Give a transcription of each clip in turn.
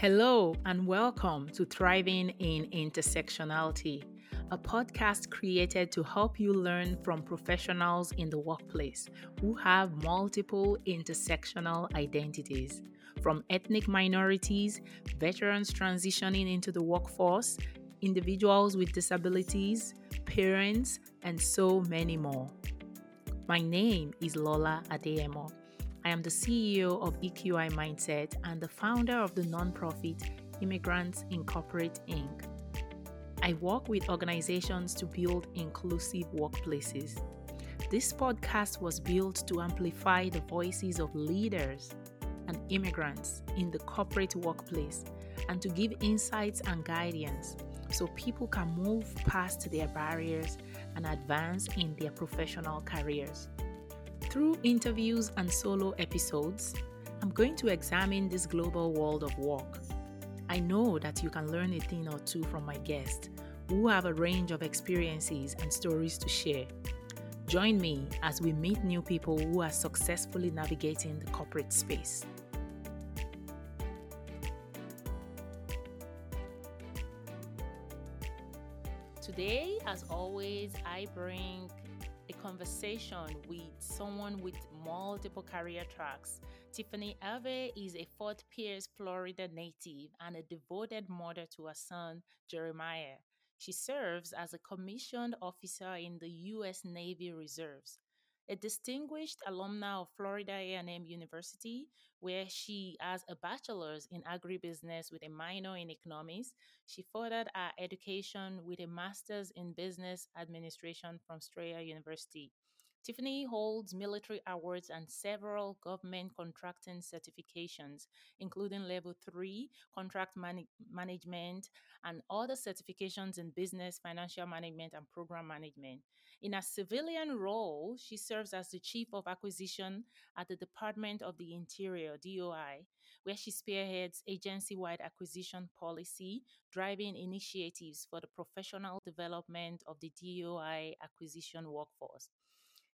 Hello, and welcome to Thriving in Intersectionality, a podcast created to help you learn from professionals in the workplace who have multiple intersectional identities, from ethnic minorities, veterans transitioning into the workforce, individuals with disabilities, parents, and so many more. My name is Lola Adeyemo. I am the CEO of EQI Mindset and the founder of the nonprofit Immigrants Incorporate Inc. I work with organizations to build inclusive workplaces. This podcast was built to amplify the voices of leaders and immigrants in the corporate workplace and to give insights and guidance so people can move past their barriers and advance in their professional careers. Through interviews and solo episodes, I'm going to examine this global world of work. I know that you can learn a thing or two from my guests who have a range of experiences and stories to share. Join me as we meet new people who are successfully navigating the corporate space. Today, as always, I bring conversation with someone with multiple career tracks. Tiffany Harvey is a Fort Pierce, Florida native and a devoted mother to her son, Jeremiah. She serves as a commissioned officer in the U.S. Navy Reserves a distinguished alumna of Florida A&M University, where she has a bachelor's in agribusiness with a minor in economics. She furthered her education with a master's in business administration from Strayer University. Tiffany holds military awards and several government contracting certifications, including Level 3 Contract man- Management and other certifications in business, financial management, and program management. In a civilian role, she serves as the Chief of Acquisition at the Department of the Interior, DOI, where she spearheads agency wide acquisition policy, driving initiatives for the professional development of the DOI acquisition workforce.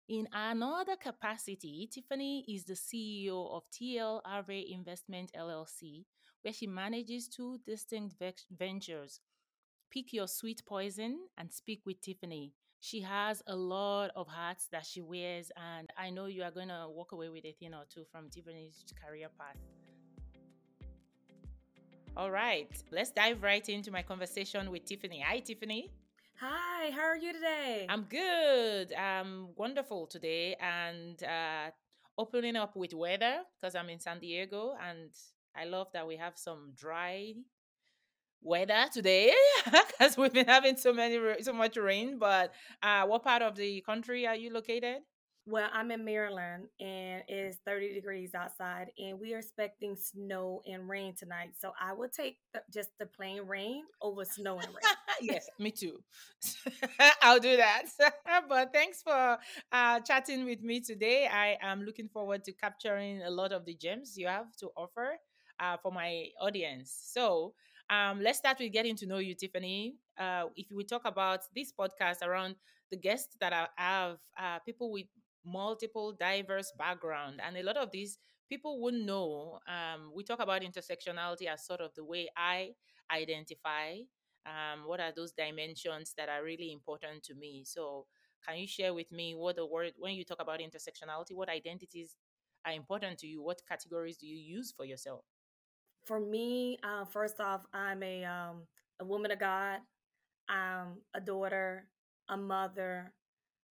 In another capacity, Tiffany is the CEO of TL Harvey Investment LLC, where she manages two distinct ventures Pick Your Sweet Poison and Speak with Tiffany. She has a lot of hats that she wears, and I know you are going to walk away with a thing or two from Tiffany's career path. All right, let's dive right into my conversation with Tiffany. Hi, Tiffany. Hi, how are you today? I'm good. I'm wonderful today and uh, opening up with weather because I'm in San Diego and I love that we have some dry weather today because we've been having so many so much rain. But uh, what part of the country are you located? Well, I'm in Maryland and it's 30 degrees outside, and we are expecting snow and rain tonight. So I will take the, just the plain rain over snow and rain. yes, me too. I'll do that. but thanks for uh, chatting with me today. I am looking forward to capturing a lot of the gems you have to offer uh, for my audience. So, um, let's start with getting to know you, Tiffany. Uh, if we talk about this podcast around the guests that I have, uh, people with multiple diverse background and a lot of these people wouldn't know um, we talk about intersectionality as sort of the way i identify um, what are those dimensions that are really important to me. So can you share with me what the word when you talk about intersectionality what identities are important to you? What categories do you use for yourself for me uh, first off i'm a, um, a woman of god i'm a daughter a mother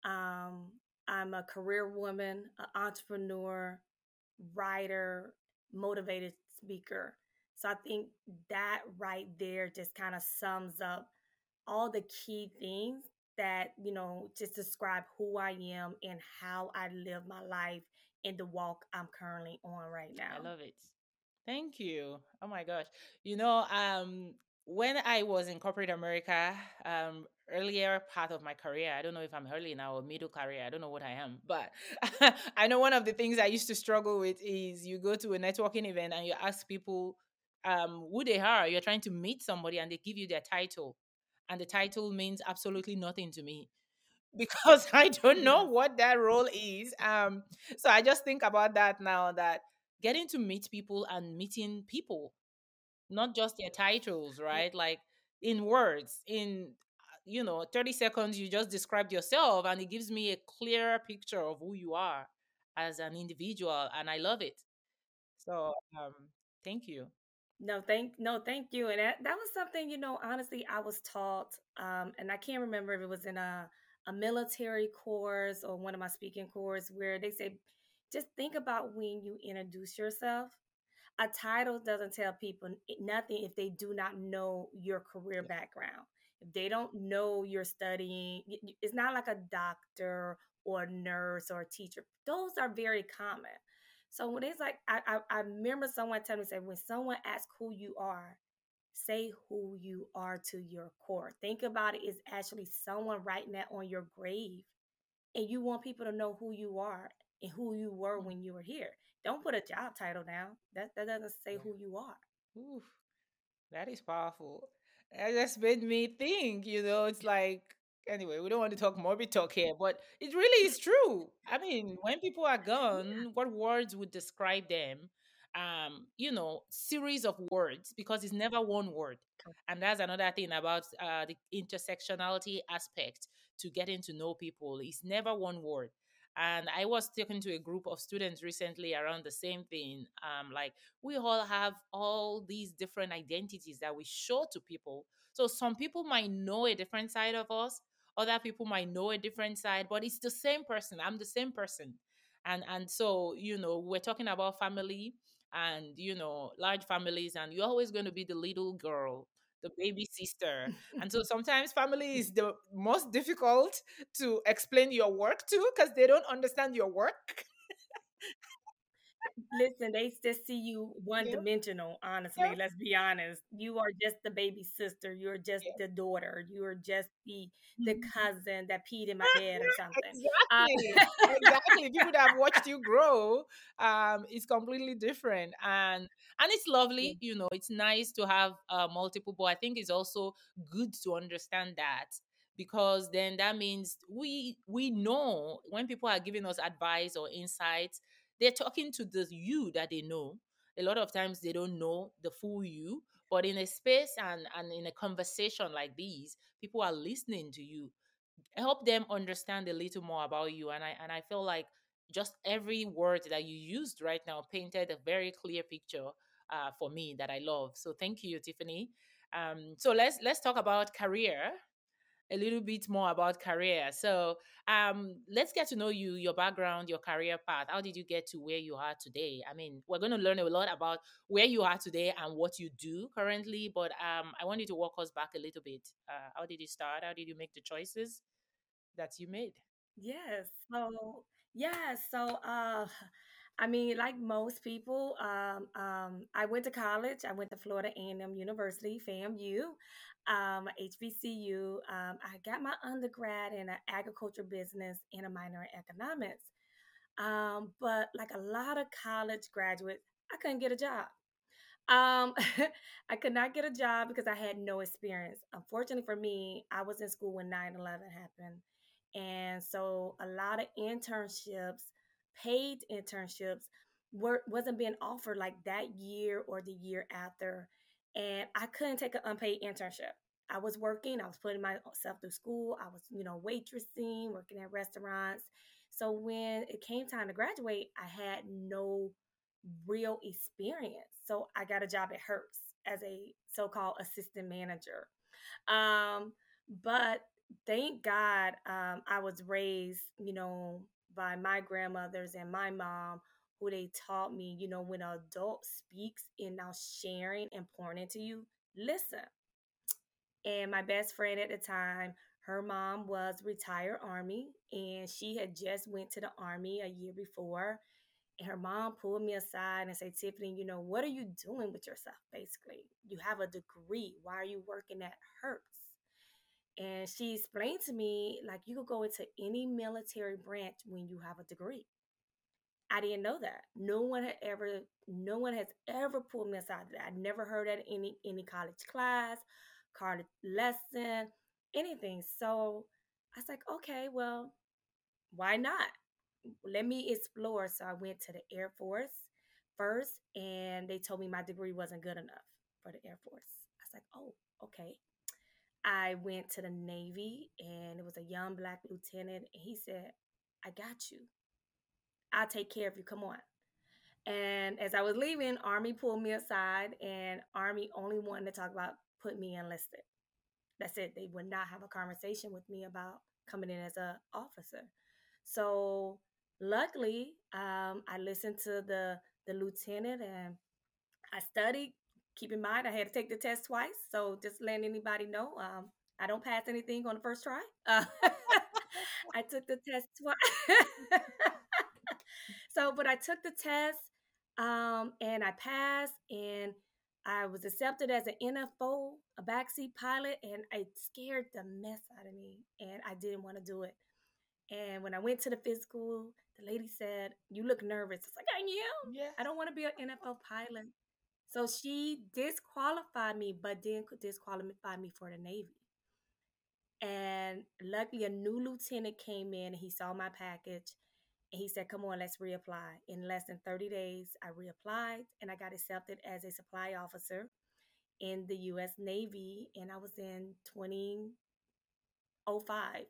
um, I'm a career woman, an entrepreneur, writer, motivated speaker. So I think that right there just kind of sums up all the key things that, you know, just describe who I am and how I live my life in the walk I'm currently on right now. I love it. Thank you. Oh my gosh. You know, um when I was in corporate America, um, earlier part of my career, I don't know if I'm early now or middle career, I don't know what I am, but I know one of the things I used to struggle with is you go to a networking event and you ask people um, who they are, you're trying to meet somebody and they give you their title. And the title means absolutely nothing to me because I don't know what that role is. Um, so I just think about that now that getting to meet people and meeting people not just their titles, right? Like in words, in uh, you know, 30 seconds you just described yourself and it gives me a clearer picture of who you are as an individual and I love it. So, um thank you. No, thank no, thank you. And that, that was something, you know, honestly, I was taught, um, and I can't remember if it was in a a military course or one of my speaking course where they say, just think about when you introduce yourself. A title doesn't tell people eh, nothing if they do not know your career Yeah. background. If they don't know you're studying, it's not like a doctor or a nurse or a teacher. Those are very common. So when it's like, I, I, I remember someone telling me, say, when someone asks who you are, say who you are to your core. Think about it is actually someone writing that on your grave. And you want people to know who you are and who you were Mm, when you were here. Don't put a job title down. That that doesn't say who you are. Oof, that is powerful. That just made me think, you know, it's like, anyway, we don't want to talk morbid talk here, but it really is true. I mean, when people are gone, what words would describe them? Um, you know, series of words because it's never one word. And that's another thing about uh, the intersectionality aspect to getting to know people. It's never one word. And I was talking to a group of students recently around the same thing. Um, like we all have all these different identities that we show to people. So some people might know a different side of us, other people might know a different side, but it's the same person. I'm the same person. And and so, you know, we're talking about family and you know, large families, and you're always going to be the little girl, the baby sister. And so sometimes family is the most difficult to explain your work to because they don't understand your work. Listen, they just see you one Yeah. dimensional, Yeah. honestly. Let's be honest. You are just the baby sister. You're just Yeah. the daughter. You're just the the Mhm. cousin that peed in my bed or something. Uh, Exactly. Exactly. People that have watched you grow, um, is completely different. And and it's lovely, you know, it's nice to have uh multiple, but I think it's also good to understand that because then that means we we know when people are giving us advice or insights, they're talking to the you that they know. A lot of times they don't know the full you, but in a space and, and in a conversation like these, people are listening to you. Help them understand a little more about you and i and i feel like just every word that you used right now painted a very clear picture uh, for me that i love. So thank you tiffany. Um, so let's let's talk about career a little bit more about career so um, let's get to know you your background your career path how did you get to where you are today i mean we're going to learn a lot about where you are today and what you do currently but um, i want you to walk us back a little bit uh, how did you start how did you make the choices that you made. yes. So yeah, so uh I mean, like most people, um, um, I went to college. I went to Florida A&M University, FAMU, um, HBCU. Um, I got my undergrad in an agriculture business and a minor in economics. Um, but like a lot of college graduates, I couldn't get a job. Um, I could not get a job because I had no experience. Unfortunately for me, I was in school when 9 11 happened. And so a lot of internships, paid internships, were, wasn't being offered like that year or the year after. And I couldn't take an unpaid internship. I was working, I was putting myself through school, I was, you know, waitressing, working at restaurants. So when it came time to graduate, I had no real experience. So I got a job at Hertz as a so-called assistant manager. Um, but thank God um, I was raised, you know, by my grandmothers and my mom, who they taught me, you know, when an adult speaks and now sharing and pouring into you, listen. And my best friend at the time, her mom was retired army, and she had just went to the army a year before and her mom pulled me aside and said, Tiffany, you know, what are you doing with yourself, basically? You have a degree. Why are you working at Hertz? And she explained to me, like, you could go into any military branch when you have a degree. I didn't know that. No one had ever, no one has ever pulled me aside. I never heard that in any any college class, college lesson, anything. So I was like, okay, well, why not? let me explore. So I went to the Air Force first, and they told me my degree wasn't good enough for the Air Force. I was like, oh, okay. I went to the Navy and it was a young black lieutenant. And he said, I got you. I'll take care of you. Come on. And as I was leaving, Army pulled me aside, and Army only wanted to talk about put me enlisted. That's it. They would not have a conversation with me about coming in as a officer. So luckily, um, I listened to the the lieutenant and I studied. Keep in mind, I had to take the test twice. So just letting anybody know, um, I don't pass anything on the first try. Uh, I took the test twice. so, but I took the test um, and I passed, and I was accepted as an NFO, a backseat pilot, and it scared the mess out of me, and I didn't want to do it. And when I went to the physical, the lady said, "You look nervous." It's like I am. Yeah. I don't want to be an NFO pilot. So she disqualified me, but didn't disqualify me for the Navy. And luckily, a new lieutenant came in and he saw my package and he said, Come on, let's reapply. In less than 30 days, I reapplied and I got accepted as a supply officer in the US Navy. And I was in 2005.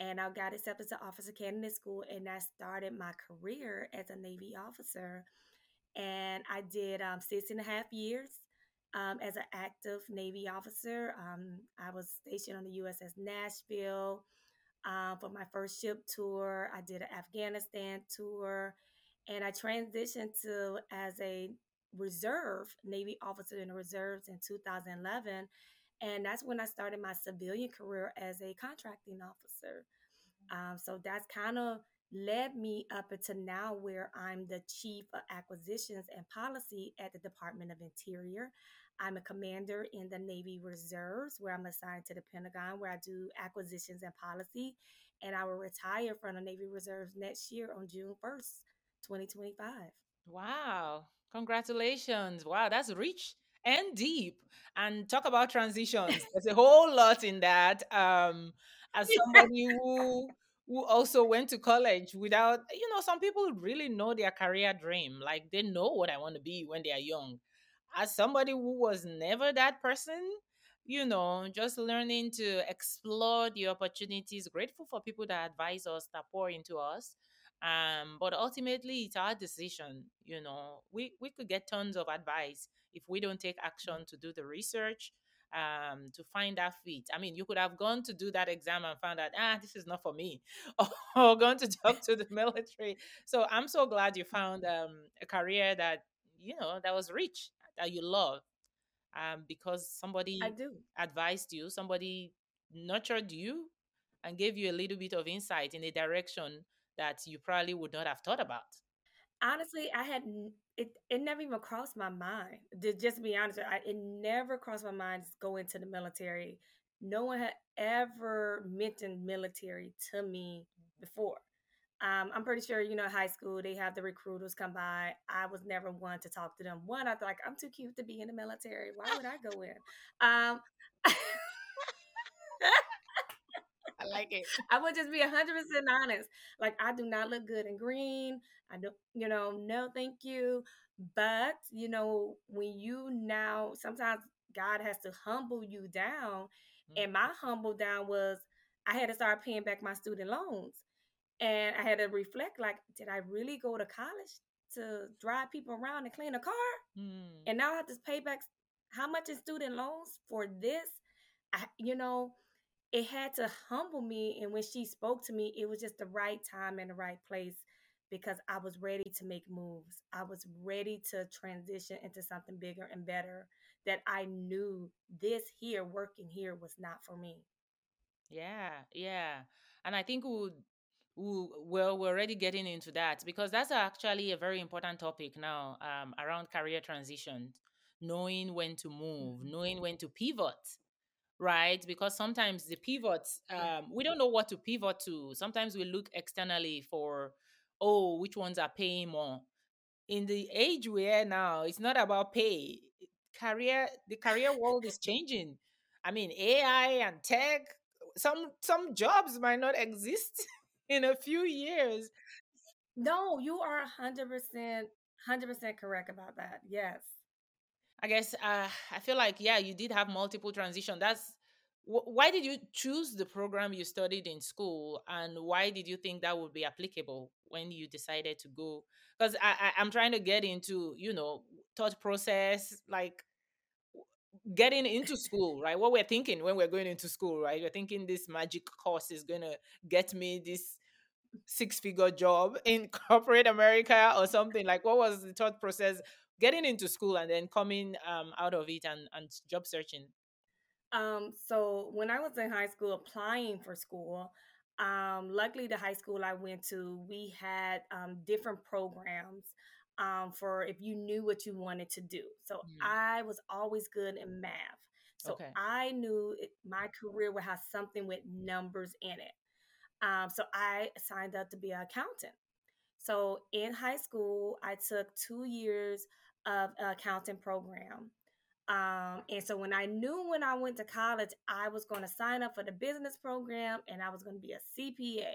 And I got accepted to Officer Candidate School, and I started my career as a Navy officer. And I did um, six and a half years um, as an active Navy officer. Um, I was stationed on the USS Nashville um, for my first ship tour. I did an Afghanistan tour, and I transitioned to as a reserve Navy officer in the reserves in 2011. And that's when I started my civilian career as a contracting officer. Um, so that's kind of led me up until now where I'm the chief of acquisitions and policy at the Department of Interior. I'm a commander in the Navy Reserves, where I'm assigned to the Pentagon, where I do acquisitions and policy. And I will retire from the Navy Reserves next year on June 1st, 2025. Wow. Congratulations. Wow, that's rich and deep. And talk about transitions. There's a whole lot in that. Um, as somebody who who also went to college without, you know, some people really know their career dream. Like they know what I want to be when they are young as somebody who was never that person, you know, just learning to explore the opportunities, grateful for people that advise us, that pour into us. Um, but ultimately it's our decision, you know. We we could get tons of advice if we don't take action to do the research, um, to find that fit. I mean, you could have gone to do that exam and found out, ah, this is not for me, or, gone to talk to the military. So I'm so glad you found um, a career that you know that was rich that you love um, because somebody I do. advised you, somebody nurtured you and gave you a little bit of insight in a direction that you probably would not have thought about. Honestly, I had it. It never even crossed my mind. To just be honest, I, it never crossed my mind to go into the military. No one had ever mentioned military to me before. Um, I'm pretty sure, you know, high school, they have the recruiters come by. I was never one to talk to them. One, I thought, like, I'm too cute to be in the military. Why would I go in? Um, I like it. I would just be 100% honest. Like, I do not look good in green. I don't, you know, no, thank you. But, you know, when you now, sometimes God has to humble you down. Mm-hmm. And my humble down was I had to start paying back my student loans. And I had to reflect like, did I really go to college to drive people around and clean a car? Mm. And now I have to pay back how much in student loans for this? I, you know, it had to humble me. And when she spoke to me, it was just the right time and the right place because I was ready to make moves. I was ready to transition into something bigger and better that I knew this here, working here, was not for me. Yeah, yeah. And I think we would well we're already getting into that because that's actually a very important topic now um, around career transitions knowing when to move mm-hmm. knowing when to pivot right because sometimes the pivots um, we don't know what to pivot to sometimes we look externally for oh which ones are paying more in the age we are now it's not about pay career the career world is changing i mean ai and tech some some jobs might not exist in a few years. No, you are 100% 100% correct about that. Yes. I guess uh, I feel like yeah, you did have multiple transition. That's wh- why did you choose the program you studied in school, and why did you think that would be applicable when you decided to go? Because I, I I'm trying to get into you know thought process like getting into school, right? What we're thinking when we're going into school, right? We're thinking this magic course is gonna get me this six figure job in corporate America or something. Like, what was the thought process getting into school and then coming um, out of it and, and job searching? Um, so when I was in high school applying for school, um, luckily the high school I went to, we had um, different programs um, for if you knew what you wanted to do. So Mm, I was always good in math. So Okay. I knew it, my career would have something with numbers in it. Um, so I signed up to be an accountant. So in high school, I took two years of accounting program. Um, and so when I knew when I went to college, I was going to sign up for the business program and I was going to be a CPA.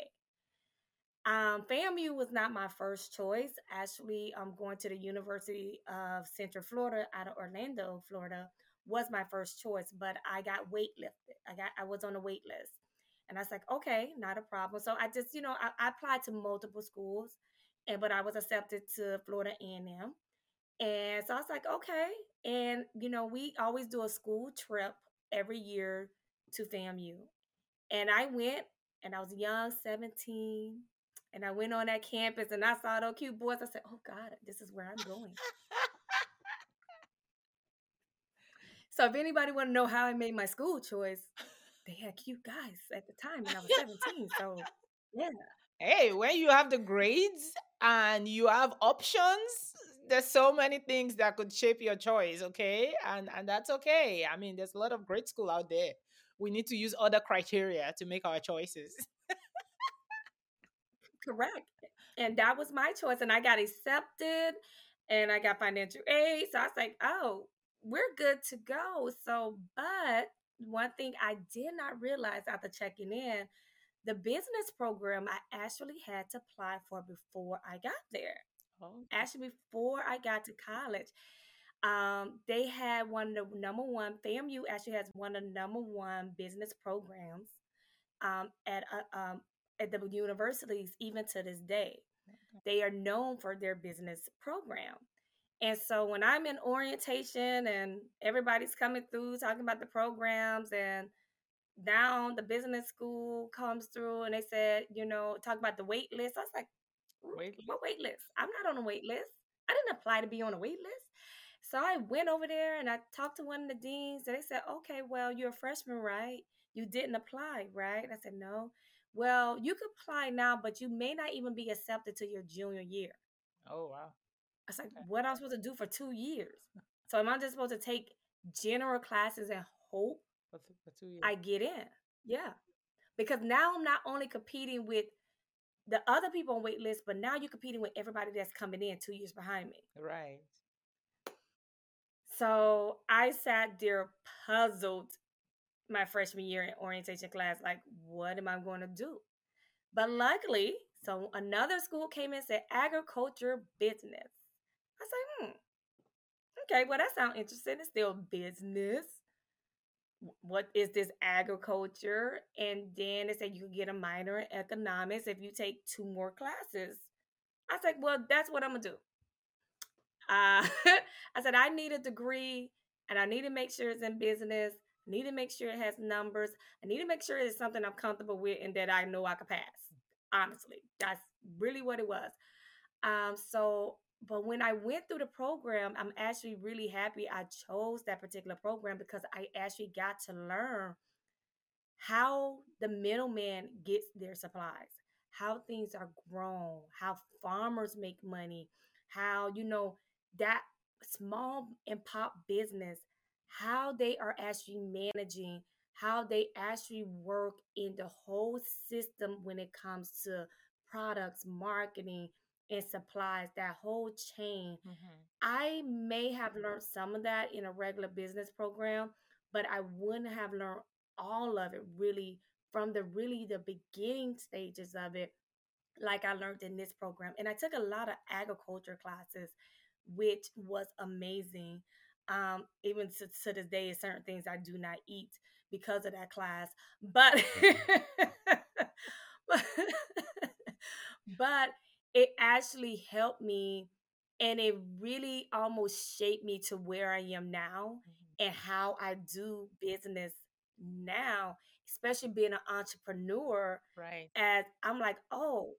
Um, FAMU was not my first choice. Actually, I'm um, going to the University of Central Florida out of Orlando, Florida, was my first choice, but I got waitlisted. I got I was on a wait list. And I was like, okay, not a problem. So I just, you know, I, I applied to multiple schools, and but I was accepted to Florida A&M. And so I was like, okay. And you know, we always do a school trip every year to FAMU. And I went and I was young, 17. And I went on that campus and I saw those cute boys. I said, Oh God, this is where I'm going. So if anybody want to know how I made my school choice, they had cute guys at the time and I was 17. So yeah. hey, when you have the grades and you have options, there's so many things that could shape your choice, okay? And and that's okay. I mean, there's a lot of great school out there. We need to use other criteria to make our choices. Correct. And that was my choice. And I got accepted and I got financial aid. So I was like, oh, we're good to go. So, but one thing I did not realize after checking in, the business program I actually had to apply for before I got there. Oh, Actually, before I got to college, um, they had one of the number one, FAMU actually has one of the number one business programs um, at uh, um, at the universities even to this day. okay. They are known for their business program. And so when I'm in orientation and everybody's coming through talking about the programs and now the business school comes through and they said, you know, talk about the wait list. I was like, "Wh- Wait, what wait list? I'm not on a wait list. I didn't apply to be on a wait list. So I went over there and I talked to one of the deans and they said, okay, well, you're a freshman, right? You didn't apply, right? I said, no. Well, you could apply now, but you may not even be accepted to your junior year. oh wow. I was like, Okay. what am I supposed to do for two years? So am I just supposed to take general classes and hope For, for two years. I get in? Yeah. Because now I'm not only competing with the other people on wait list, but now you're competing with everybody that's coming in two years behind me. right. So I sat there puzzled my freshman year in orientation class, like, what am I going to do? But luckily, so another school came in and said agriculture business. I like, hmm, okay, well, that sounds interesting. It's still business. Wh- What is this agriculture? And then they said you can get a minor in economics if you take two more classes. I said, well, that's what I'm gonna do. Uh, I said I need a degree, and I need to make sure it's in business. I need to make sure it has numbers. I need to make sure it's something I'm comfortable with and that I know I could pass. Honestly, that's really what it was. Um, so, but when I went through the program, I'm actually really happy I chose that particular program because I actually got to learn how the middleman gets their supplies, how things are grown, how farmers make money, how, you know, that small and pop business, how they are actually managing, how they actually work in the whole system when it comes to products, marketing, and supplies, that whole chain. Mhm. I may have learned some of that in a regular business program, but I wouldn't have learned all of it really from the really the beginning stages of it like I learned in this program. And I took a lot of agriculture classes, which was amazing. Um, even to, to this day, certain things I do not eat because of that class. But but, but it actually helped me and it really almost shaped me to where I am now mm-hmm. and how I do business now, especially being an entrepreneur. Right. As I'm like, oh,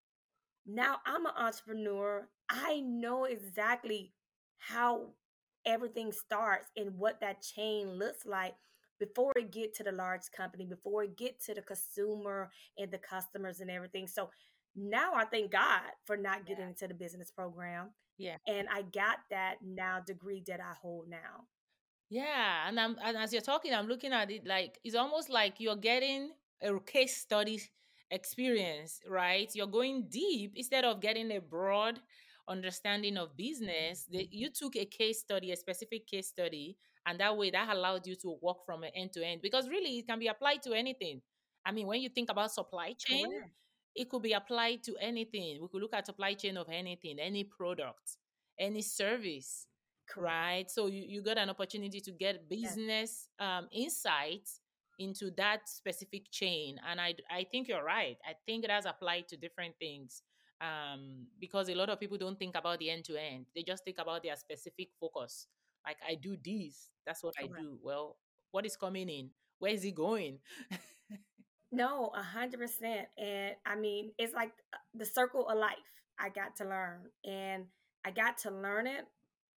now I'm an entrepreneur. I know exactly how everything starts and what that chain looks like before it get to the large company, before it get to the consumer and the customers and everything. So now I thank God for not getting yeah. into the business program. Yeah. And I got that now degree that I hold now. Yeah, and I'm and as you're talking, I'm looking at it like it's almost like you're getting a case study experience, right? You're going deep instead of getting a broad understanding of business. That you took a case study, a specific case study, and that way that allowed you to work from an end to end because really it can be applied to anything. I mean, when you think about supply chain, Correct. It could be applied to anything. We could look at supply chain of anything, any product, any service, right? So you, you got an opportunity to get business um, insights into that specific chain. And I, I think you're right. I think it has applied to different things um, because a lot of people don't think about the end to end. They just think about their specific focus. Like I do this, that's what. I do. Well, what is coming in? Where is it going? no, a hundred percent. And I mean, it's like uh, the circle of life. I got to learn, and I got to learn it.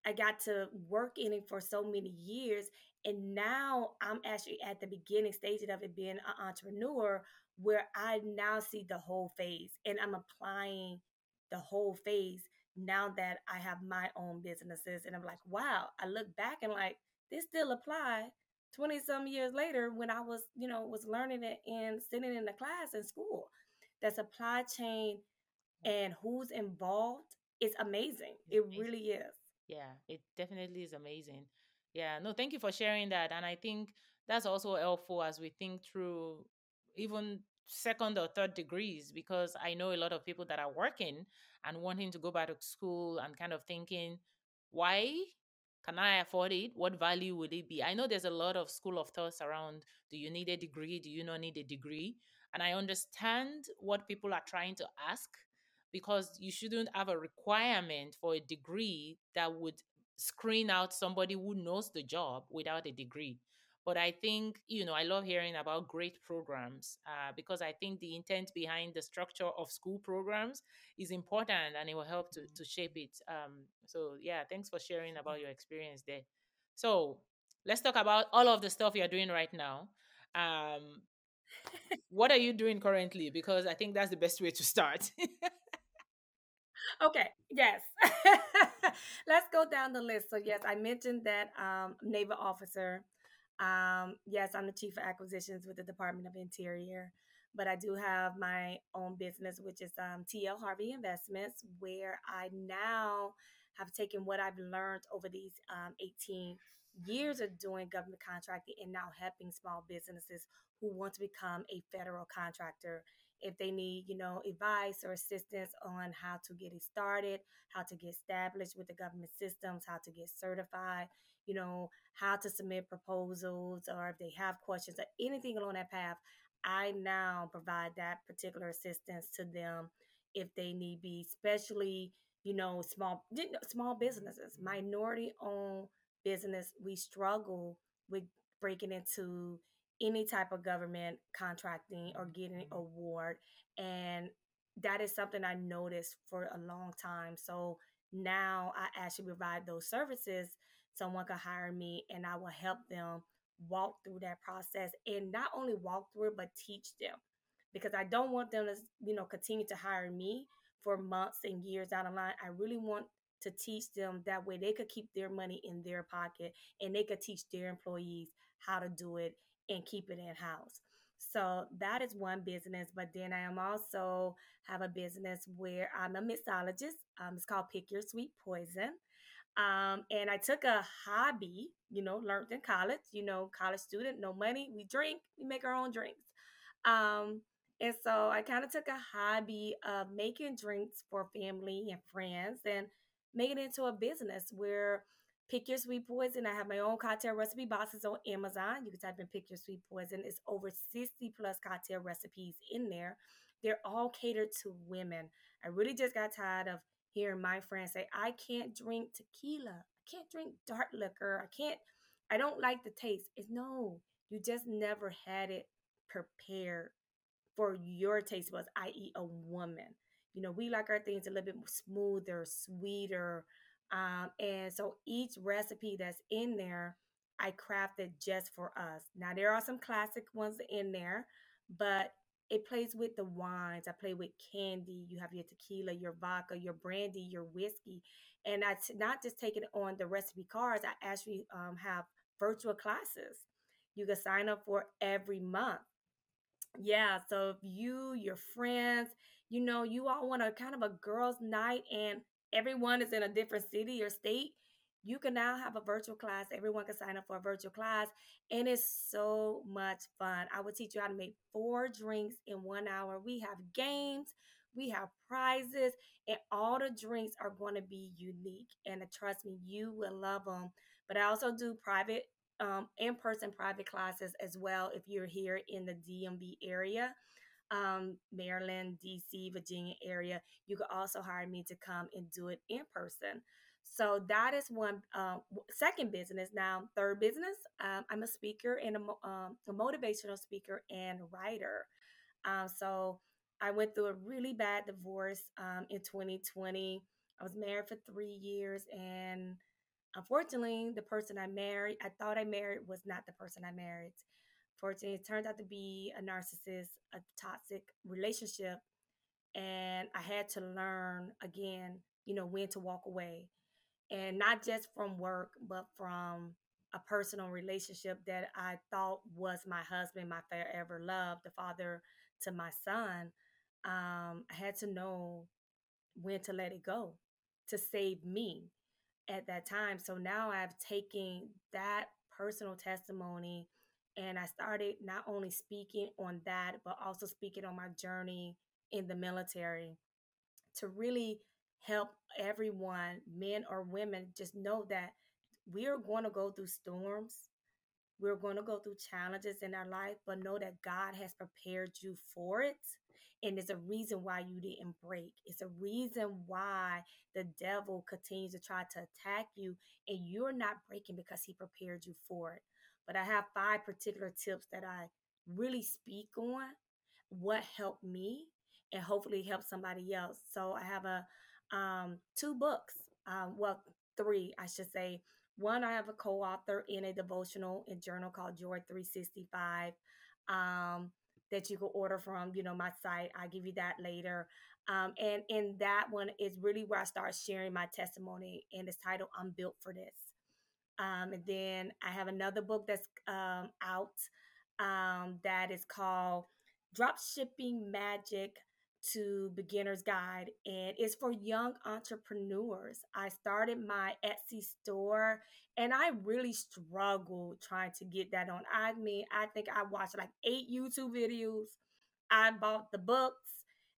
I got to work in it for so many years, and now I'm actually at the beginning stages of it being an entrepreneur, where I now see the whole phase, and I'm applying the whole phase now that I have my own businesses and I'm like, wow, I look back and like this still apply 20 some years later when I was, you know, was learning it and sitting in the class in school. That supply chain and who's involved is amazing. It really is. Yeah, it definitely is amazing. Yeah, no, thank you for sharing that. And I think that's also helpful as we think through even second or third degrees because I know a lot of people that are working and wanting to go back to school and kind of thinking, why can I afford it? What value would it be? I know there's a lot of school of thoughts around do you need a degree? Do you not need a degree? And I understand what people are trying to ask because you shouldn't have a requirement for a degree that would screen out somebody who knows the job without a degree. But I think, you know, I love hearing about great programs uh, because I think the intent behind the structure of school programs is important and it will help to, mm-hmm. to shape it. Um, so, yeah, thanks for sharing about your experience there. So, let's talk about all of the stuff you're doing right now. Um, what are you doing currently? Because I think that's the best way to start. okay, yes. Let's go down the list. So, yes, I mentioned that um, naval officer. Um, yes, I'm the chief of acquisitions with the Department of Interior, but I do have my own business, which is um, TL Harvey Investments, where I now have taken what I've learned over these um, 18 years of doing government contracting and now helping small businesses who want to become a federal contractor. If they need you know advice or assistance on how to get it started how to get established with the government systems how to get certified you know, how to submit proposals or if they have questions or anything along that path, I now provide that particular assistance to them if they need be, especially, you know, small small businesses, mm-hmm. minority owned business. We struggle with breaking into any type of government contracting or getting an award. And that is something I noticed for a long time. So now I actually provide those services someone could hire me and I will help them walk through that process and not only walk through it, but teach them because I don't want them to, you know, continue to hire me for months and years down the line. I really want to teach them that way they could keep their money in their pocket and they could teach their employees how to do it and keep it in house. So that is one business, but then I am also have a business where I'm a mixologist. Um, it's called Pick Your Sweet Poison. Um, and I took a hobby, you know, learned in college, you know, college student, no money, we drink, we make our own drinks. Um, and so I kind of took a hobby of making drinks for family and friends and made it into a business where Pick Your Sweet Poison. I have my own cocktail recipe boxes on Amazon. You can type in Pick Your Sweet Poison. It's over 60 plus cocktail recipes in there. They're all catered to women. I really just got tired of hearing my friends say, I can't drink tequila. I can't drink dark liquor. I can't, I don't like the taste. It's no, you just never had it prepared for your taste buds, i.e., a woman. You know, we like our things a little bit smoother, sweeter. Um, and so each recipe that's in there, I crafted just for us. Now, there are some classic ones in there, but it plays with the wines. I play with candy. You have your tequila, your vodka, your brandy, your whiskey. And I t- not just take it on the recipe cards, I actually um, have virtual classes. You can sign up for every month. Yeah, so if you, your friends, you know, you all want a kind of a girls' night and everyone is in a different city or state, you can now have a virtual class. Everyone can sign up for a virtual class, and it's so much fun. I will teach you how to make four drinks in one hour. We have games, we have prizes, and all the drinks are going to be unique. And trust me, you will love them. But I also do private, um, in person private classes as well if you're here in the DMV area um, Maryland, DC, Virginia area, you can also hire me to come and do it in person. So that is one uh, second business. Now, third business, um, I'm a speaker and a, um, a motivational speaker and writer. Um, so I went through a really bad divorce um, in 2020. I was married for three years, and unfortunately, the person I married, I thought I married, was not the person I married. Fortunately, it turned out to be a narcissist, a toxic relationship. And I had to learn again, you know, when to walk away. And not just from work, but from a personal relationship that I thought was my husband, my forever love, the father to my son. Um, I had to know when to let it go to save me at that time. So now I've taken that personal testimony and I started not only speaking on that, but also speaking on my journey in the military to really help everyone, men or women, just know that we are going to go through storms. We're going to go through challenges in our life, but know that God has prepared you for it. And it's a reason why you didn't break. It's a reason why the devil continues to try to attack you, and you're not breaking because he prepared you for it but I have five particular tips that I really speak on what helped me and hopefully help somebody else. So I have a um, two books, um, well, three, I should say. One, I have a co-author in a devotional and journal called Joy 365 um, that you can order from, you know, my site. I'll give you that later. Um, and in that one is really where I start sharing my testimony, and it's titled "I'm Built for This." Um, and then I have another book that's um, out um, that is called Drop Shipping Magic to Beginner's Guide, and it's for young entrepreneurs. I started my Etsy store and I really struggled trying to get that on. I mean, I think I watched like eight YouTube videos, I bought the books,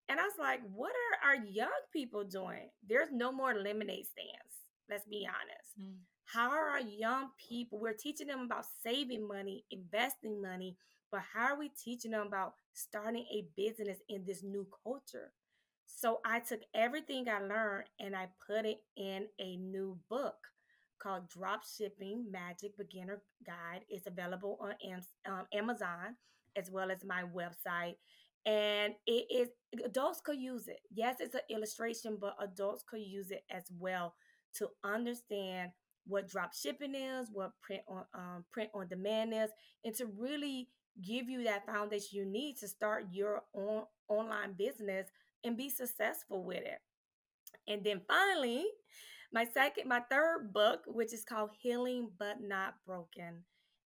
and I was like, what are our young people doing? There's no more lemonade stands, let's be honest. Mm how are our young people? We're teaching them about saving money, investing money, but how are we teaching them about starting a business in this new culture? So I took everything I learned and I put it in a new book called Drop Shipping Magic Beginner Guide. It's available on um, Amazon as well as my website. And it is adults could use it. Yes, it's an illustration, but adults could use it as well to understand what drop shipping is, what print on um, print on demand is, and to really give you that foundation you need to start your own online business and be successful with it. And then finally, my second, my third book, which is called Healing But Not Broken.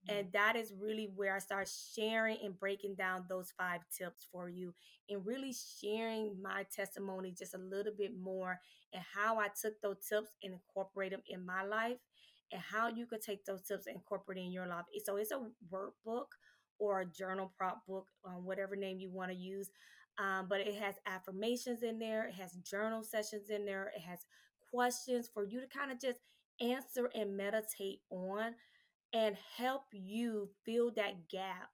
And mm. that is really where I start sharing and breaking down those five tips for you and really sharing my testimony just a little bit more and how I took those tips and incorporate them in my life and how you could take those tips and incorporate in your life. So it's a workbook or a journal prop book, um, whatever name you want to use. Um, but it has affirmations in there, it has journal sessions in there, it has questions for you to kind of just answer and meditate on and help you fill that gap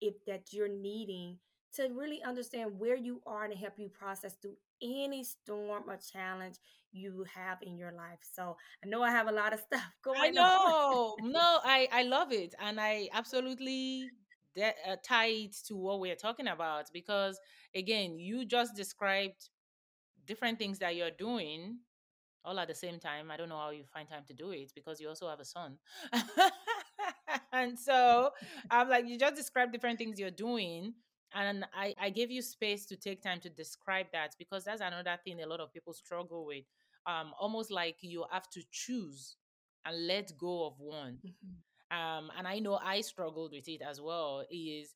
if that you're needing to really understand where you are and help you process through any storm or challenge you have in your life. So I know I have a lot of stuff going I know. no, I I love it, and I absolutely de- uh, to what we're talking about because again, you just described different things that you're doing all at the same time. I don't know how you find time to do it because you also have a son. and so I'm like, you just described different things you're doing. And I, I gave you space to take time to describe that because that's another thing a lot of people struggle with. Um, almost like you have to choose and let go of one. Mm-hmm. Um, and I know I struggled with it as well. Is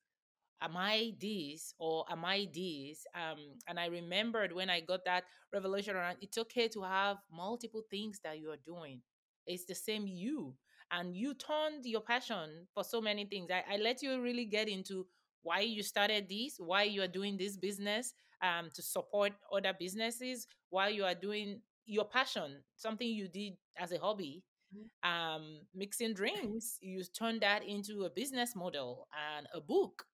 am I this or am I this? Um, and I remembered when I got that revelation around it's okay to have multiple things that you are doing. It's the same you. And you turned your passion for so many things. I, I let you really get into why you started this, why you are doing this business, um, to support other businesses, why you are doing your passion, something you did as a hobby. Um, mixing drinks, you turned that into a business model and a book.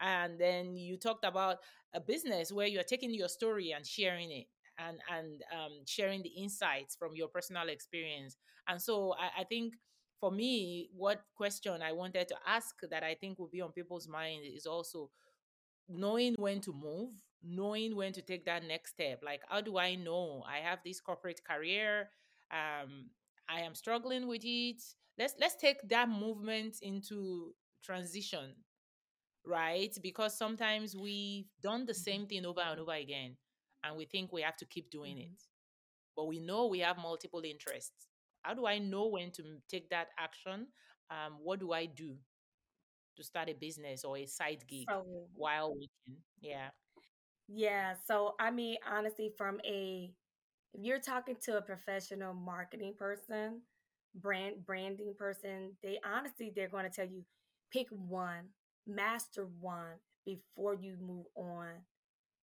And then you talked about a business where you're taking your story and sharing it and and um, sharing the insights from your personal experience. And so I, I, think for me what question i wanted to ask that i think will be on people's mind is also knowing when to move knowing when to take that next step. Like how do i know i have this corporate career? Um, i am struggling with it let's let's take that movement into transition right? Because sometimes we've done the same thing over and over again and we think we have to keep doing mm-hmm. it. But we know we have multiple interests. How do I know when to take that action? Um, what do I do to start a business or a side gig so, while working? Yeah. Yeah. So, I mean, honestly, from a, if you're talking to a professional marketing person, brand branding person, they honestly, they're going to tell you pick one master one before you move on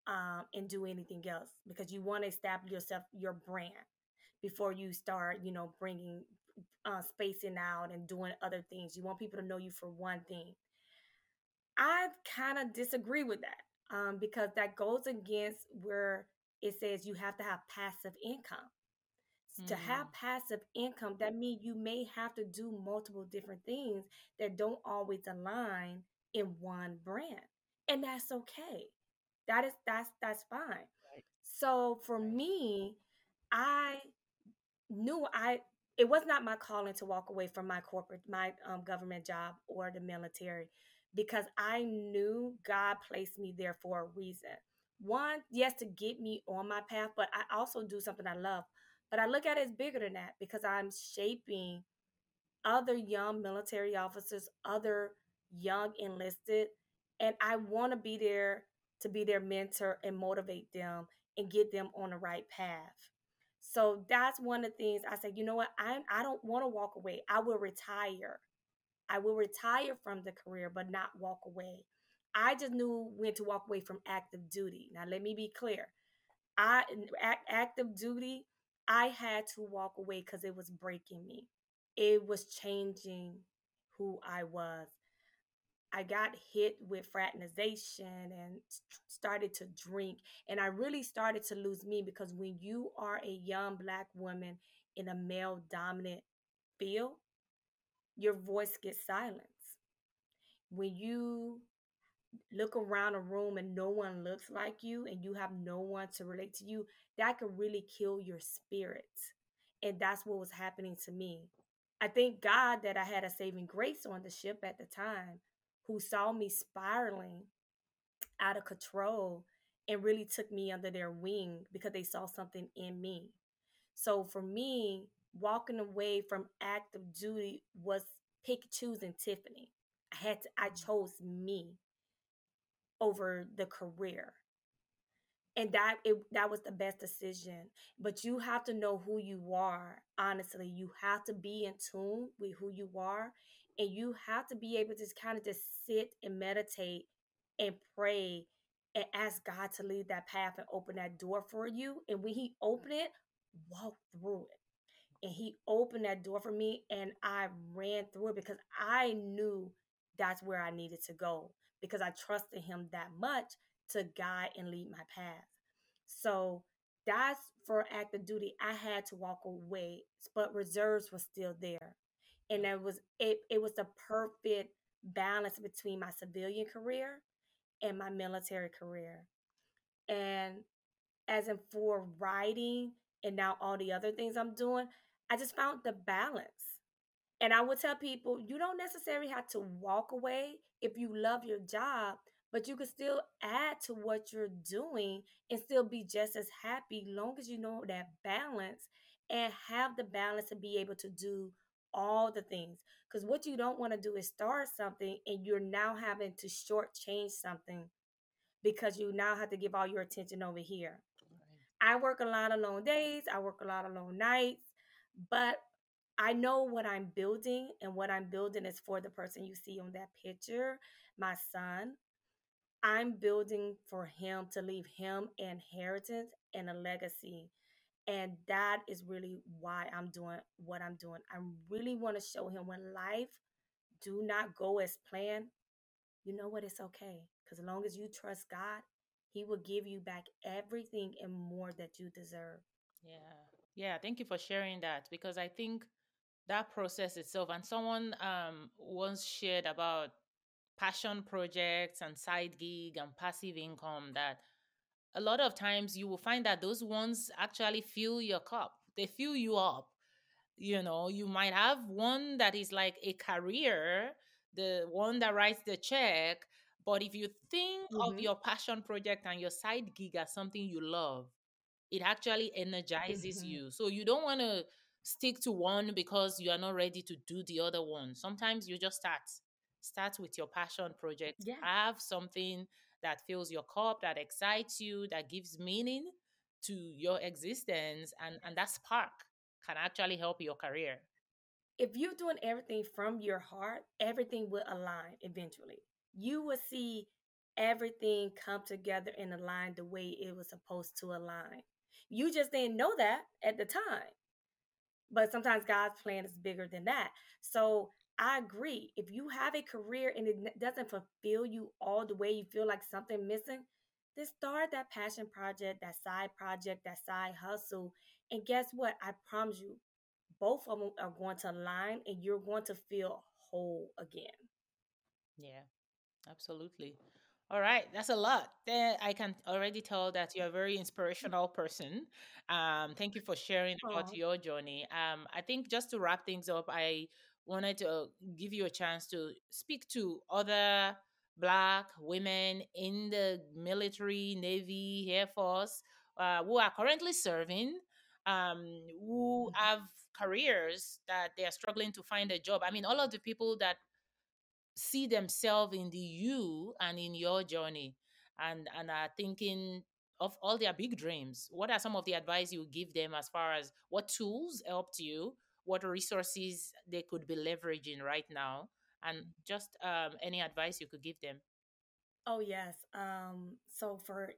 um, and do anything else because you want to establish yourself your brand before you start you know bringing uh, spacing out and doing other things. You want people to know you for one thing. I kind of disagree with that um, because that goes against where it says you have to have passive income to have mm. passive income that means you may have to do multiple different things that don't always align in one brand. And that's okay. That is that's that's fine. Right. So for right. me, I knew I it was not my calling to walk away from my corporate my um, government job or the military because I knew God placed me there for a reason. One, yes, to get me on my path, but I also do something I love. But I look at it as bigger than that because I'm shaping other young military officers, other young enlisted and I want to be there to be their mentor and motivate them and get them on the right path. So that's one of the things I said, you know what? I I don't want to walk away. I will retire. I will retire from the career but not walk away. I just knew when to walk away from active duty. Now let me be clear. I active duty, I had to walk away cuz it was breaking me. It was changing who I was. I got hit with fraternization and started to drink. And I really started to lose me because when you are a young black woman in a male dominant field, your voice gets silenced. When you look around a room and no one looks like you and you have no one to relate to you, that could really kill your spirit. And that's what was happening to me. I thank God that I had a saving grace on the ship at the time who saw me spiraling out of control and really took me under their wing because they saw something in me. So for me, walking away from active duty was pick choosing Tiffany. I had to, I mm. chose me over the career. And that it, that was the best decision. But you have to know who you are. Honestly, you have to be in tune with who you are and you have to be able to kind of just sit and meditate and pray and ask God to lead that path and open that door for you. And when He opened it, walk through it. and he opened that door for me and I ran through it because I knew that's where I needed to go because I trusted him that much to guide and lead my path. So that's for active duty. I had to walk away, but reserves was still there. And it was it it was the perfect balance between my civilian career and my military career. And as in for writing and now all the other things I'm doing, I just found the balance. And I would tell people you don't necessarily have to walk away if you love your job, but you can still add to what you're doing and still be just as happy long as you know that balance and have the balance to be able to do all the things. Because what you don't want to do is start something and you're now having to shortchange something because you now have to give all your attention over here. Right. I work a lot of long days, I work a lot of long nights, but I know what I'm building, and what I'm building is for the person you see on that picture, my son. I'm building for him to leave him an inheritance and a legacy. And that is really why I'm doing what I'm doing. I really want to show him when life do not go as planned, you know what? It's okay. Because as long as you trust God, He will give you back everything and more that you deserve. Yeah. Yeah. Thank you for sharing that because I think that process itself, and someone um, once shared about passion projects and side gig and passive income that a lot of times you will find that those ones actually fill your cup. They fill you up. You know, you might have one that is like a career, the one that writes the check. But if you think mm-hmm. of your passion project and your side gig as something you love, it actually energizes mm-hmm. you. So you don't want to stick to one because you are not ready to do the other one. Sometimes you just start. Start with your passion project. Yeah. Have something that fills your cup, that excites you, that gives meaning to your existence, and, and that spark can actually help your career. If you're doing everything from your heart, everything will align eventually. You will see everything come together and align the way it was supposed to align. You just didn't know that at the time. But sometimes God's plan is bigger than that. So I agree. If you have a career and it doesn't fulfill you all the way, you feel like something missing, then start that passion project, that side project, that side hustle. And guess what? I promise you, both of them are going to align and you're going to feel whole again. Yeah, absolutely. All right, that's a lot. I can already tell that you're a very inspirational person. Um, thank you for sharing about Aww. your journey. Um, I think just to wrap things up, I wanted to give you a chance to speak to other Black women in the military, Navy, Air Force uh, who are currently serving, um, who mm-hmm. have careers that they are struggling to find a job. I mean, all of the people that see themselves in the you and in your journey and and are thinking of all their big dreams. What are some of the advice you give them as far as what tools helped you what resources they could be leveraging right now and just um, any advice you could give them? Oh yes um, so for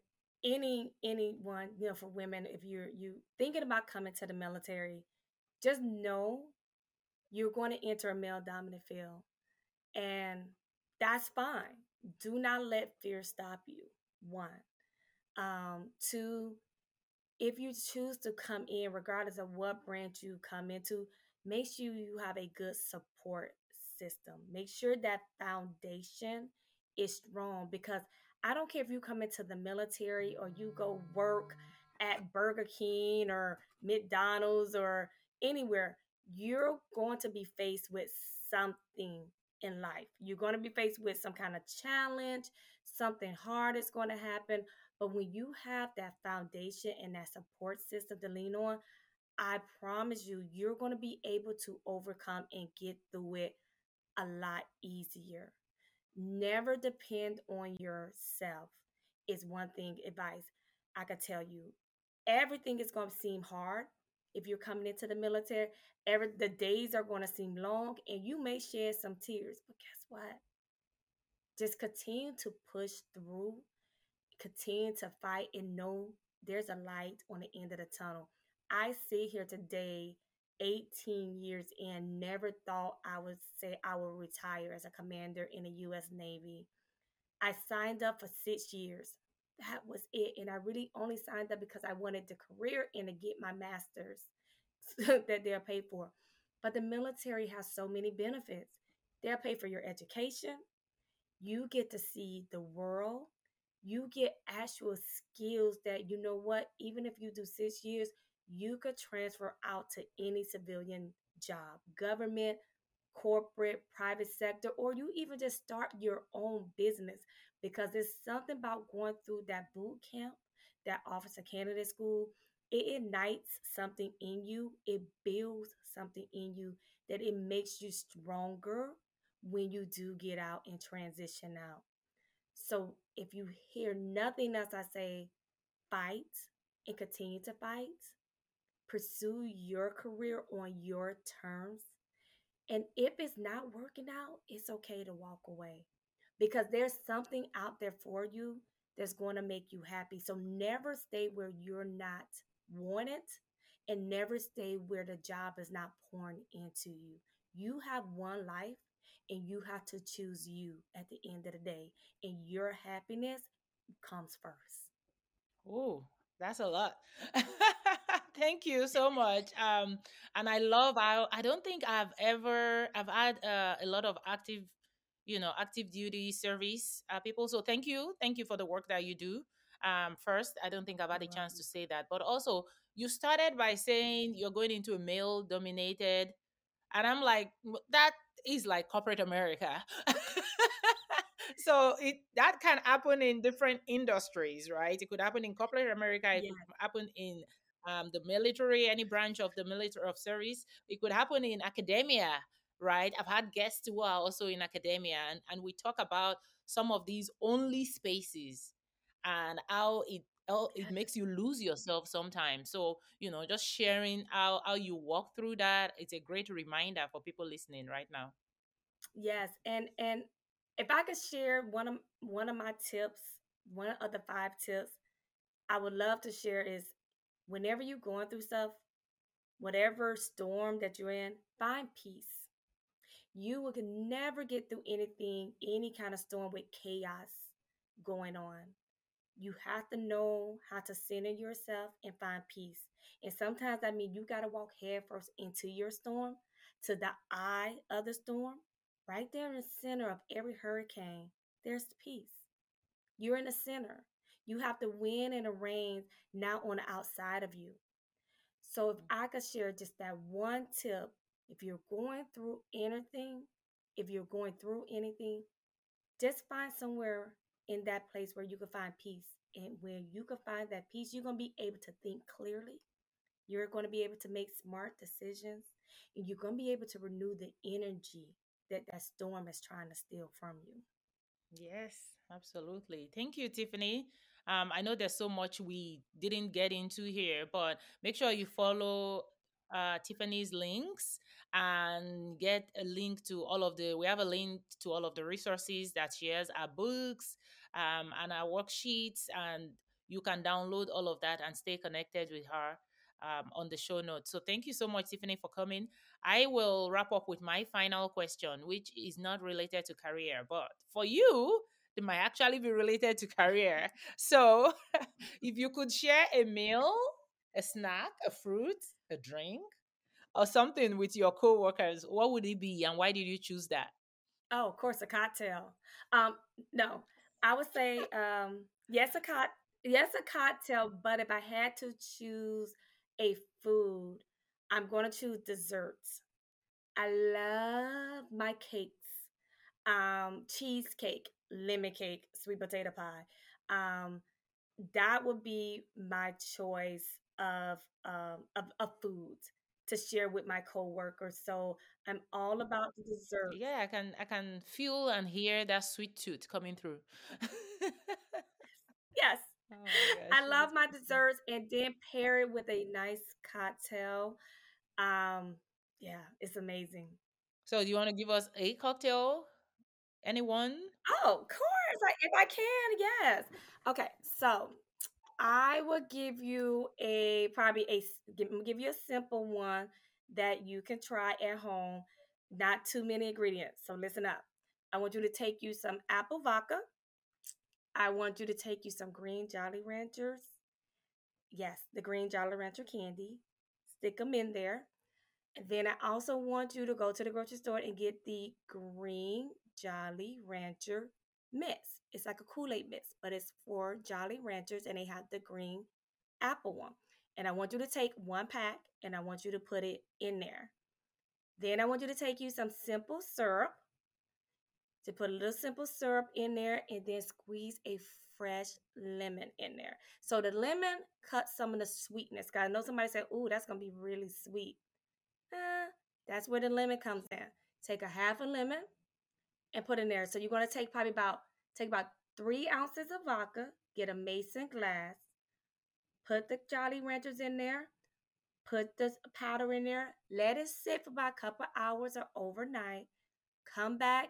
any anyone you know for women if you're you thinking about coming to the military just know you're going to enter a male dominant field and that's fine do not let fear stop you one um two if you choose to come in, regardless of what branch you come into, make sure you have a good support system. Make sure that foundation is strong because I don't care if you come into the military or you go work at Burger King or McDonald's or anywhere, you're going to be faced with something in life. You're going to be faced with some kind of challenge, something hard is going to happen, but when you have that foundation and that support system to lean on, I promise you, you're going to be able to overcome and get through it a lot easier. Never depend on yourself, is one thing advice I could tell you. Everything is going to seem hard if you're coming into the military. Every the days are going to seem long and you may shed some tears, but guess what? Just continue to push through continue to fight and know there's a light on the end of the tunnel. I sit here today 18 years in, never thought I would say I would retire as a commander in the US Navy. I signed up for six years. That was it. And I really only signed up because I wanted the career and to get my master's that they'll pay for. But the military has so many benefits. They'll pay for your education. You get to see the world. You get actual skills that, you know what, even if you do six years, you could transfer out to any civilian job, government, corporate, private sector, or you even just start your own business because there's something about going through that boot camp, that officer candidate school. It ignites something in you, it builds something in you that it makes you stronger when you do get out and transition out. So if you hear nothing else I say, fight and continue to fight pursue your career on your terms. And if it's not working out, it's okay to walk away because there's something out there for you that's going to make you happy. So never stay where you're not wanted and never stay where the job is not pouring into you. You have one life and you have to choose you at the end of the day, and your happiness comes first. Oh, that's a lot. Thank you so much. Um, and I love how I don't think I've ever I've had uh, a lot of active, you know, active duty service uh, people. So thank you, thank you for the work that you do. Um, first, I don't think I've had a chance to say that, but also you started by saying you're going into a male dominated, and I'm like that is like corporate America. so it that can happen in different industries, right? It could happen in corporate America. It yeah. could happen in um, the military, any branch of the military of service. It could happen in academia, right? I've had guests who are also in academia, and, and we talk about some of these only spaces and how it how it makes you lose yourself sometimes. So, you know, just sharing how, how you walk through that, it's a great reminder for people listening right now. Yes, and and if I could share one of one of my tips, one of the five tips I would love to share is whenever you're going through stuff, whatever storm that you're in, find peace. You will never get through anything, any kind of storm with chaos going on. You have to know how to center yourself and find peace. And sometimes I mean you gotta walk headfirst into your storm, to the eye of the storm, right there in the center of every hurricane. There's peace. You're in the center. You have to win in the rain now on the outside of you. So if mm. I could share just that one tip, if you're going through anything, if you're going through anything, just find somewhere in that place where you can find peace. And when you can find that peace, you're going to be able to think clearly. You're going to be able to make smart decisions. And you're going to be able to renew the energy that that storm is trying to steal from you. Yes, absolutely. Thank you, Tiffany. Um, I know there's so much we didn't get into here, but make sure you follow uh, Tiffany's links and get a link to all of the. We have a link to all of the resources that she has, our books um, and our worksheets, and you can download all of that and stay connected with her um, on the show notes. So thank you so much, Tiffany, for coming. I will wrap up with my final question, which is not related to career, but for you, it might actually be related to career. So, if you could share a meal, a snack, a fruit, a drink, or something with your coworkers, what would it be and why did you choose that? Oh, of course, a cocktail. Um, no, I would say um, yes, a cot, yes, a cocktail. But if I had to choose a food, I'm going to choose desserts. I love my cakes. Um, cheesecake lemon cake, sweet potato pie. Um, that would be my choice of um, of, of foods to share with my coworkers. So I'm all about the dessert. Yeah, I can I can feel and hear that sweet tooth coming through. yes. Oh I love my desserts and then pair it with a nice cocktail. Um, yeah, it's amazing. So do you want to give us a cocktail Anyone? Oh, of course. I, if I can, yes. Okay, so I will give you a probably a give, give you a simple one. that you can try at home. Not too many ingredients. So listen up. I want you to take you some apple vodka. I want you to take you some green Jolly Ranchers. Yes, the green Jolly Rancher candy. Stick them in there. And then I also want you to go to the grocery store and get the green Jolly Rancher mix. It's like a Kool Aid mix, but it's for Jolly Ranchers and they have the green apple one. And I want you to take one pack and I want you to put it in there. Then I want you to take you some simple syrup to put a little simple syrup in there and then squeeze a fresh lemon in there. So the lemon cuts some of the sweetness. Guys, I know somebody said, "Ooh, that's gonna be really sweet." Uh, that's where the lemon comes in. Take a half a lemon and put in there. So you're gonna take probably about take about three ounces of vodka. Get a mason glass. Put the Jolly Ranchers in there. Put the powder in there. Let it sit for about a couple hours or overnight. Come back,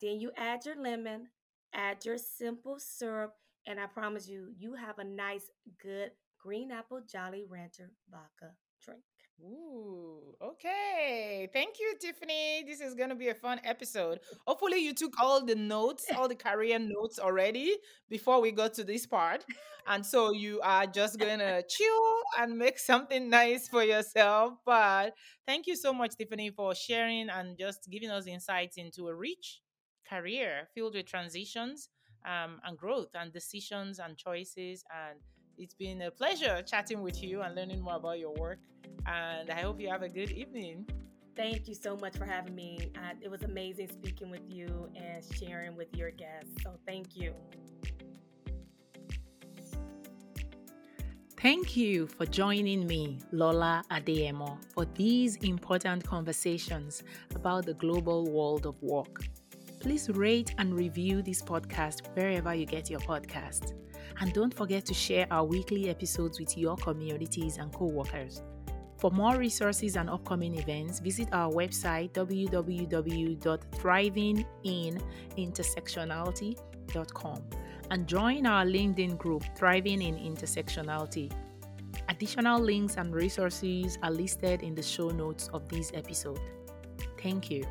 then you add your lemon, add your simple syrup, and I promise you, you have a nice, good green apple Jolly Rancher vodka drink. Ooh, okay. Thank you, Tiffany. This is going to be a fun episode. Hopefully, you took all the notes, all the career notes already before we got to this part. And so you are just going to chill and make something nice for yourself. But thank you so much, Tiffany, for sharing and just giving us insights into a rich career filled with transitions um, and growth and decisions and choices. And it's been a pleasure chatting with you and learning more about your work. And I hope you have a good evening. Thank you so much for having me. Uh, it was amazing speaking with you and sharing with your guests. So thank you. Thank you for joining me, Lola Adeyemo, for these important conversations about the global world of work. Please rate and review this podcast wherever you get your podcast. And don't forget to share our weekly episodes with your communities and co workers. For more resources and upcoming events, visit our website www.thrivinginintersectionality.com and join our LinkedIn group Thriving in Intersectionality. Additional links and resources are listed in the show notes of this episode. Thank you.